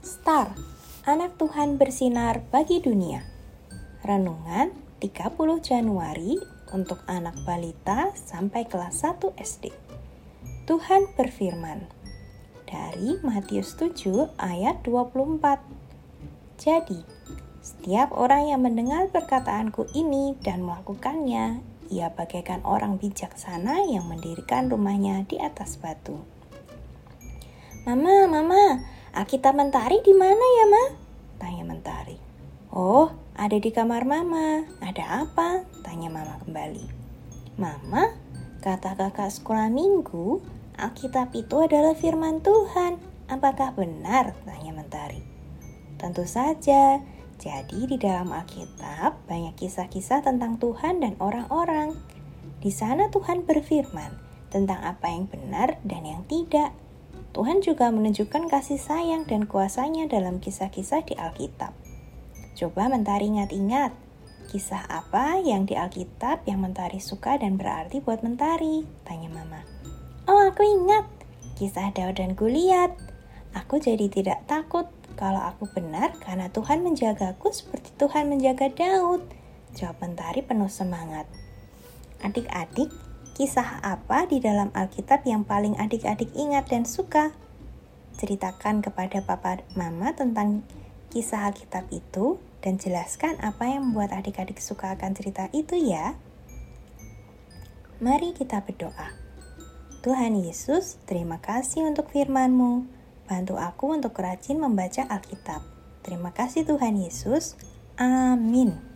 Star, anak Tuhan bersinar bagi dunia. Renungan 30 Januari untuk anak balita sampai kelas 1 SD. Tuhan berfirman dari Matius 7 ayat 24. Jadi, setiap orang yang mendengar perkataanku ini dan melakukannya, ia bagaikan orang bijaksana yang mendirikan rumahnya di atas batu. Mama, mama, Alkitab Mentari di mana ya, Ma? Tanya Mentari. Oh, ada di kamar Mama. Ada apa? Tanya Mama kembali. Mama, kata kakak sekolah minggu, Alkitab itu adalah firman Tuhan. Apakah benar? Tanya Mentari. Tentu saja. Jadi di dalam Alkitab banyak kisah-kisah tentang Tuhan dan orang-orang. Di sana Tuhan berfirman tentang apa yang benar dan yang tidak. Tuhan juga menunjukkan kasih sayang dan kuasanya dalam kisah-kisah di Alkitab. Coba Mentari ingat-ingat, kisah apa yang di Alkitab yang Mentari suka dan berarti buat Mentari? Tanya Mama. Oh, aku ingat. Kisah Daud dan Goliat. Aku jadi tidak takut kalau aku benar karena Tuhan menjagaku seperti Tuhan menjaga Daud. Jawab Mentari penuh semangat. Adik-adik, Kisah apa di dalam Alkitab yang paling adik-adik ingat dan suka? Ceritakan kepada papa mama tentang kisah Alkitab itu dan jelaskan apa yang membuat adik-adik suka akan cerita itu ya. Mari kita berdoa. Tuhan Yesus, terima kasih untuk firman-Mu. Bantu aku untuk rajin membaca Alkitab. Terima kasih Tuhan Yesus. Amin.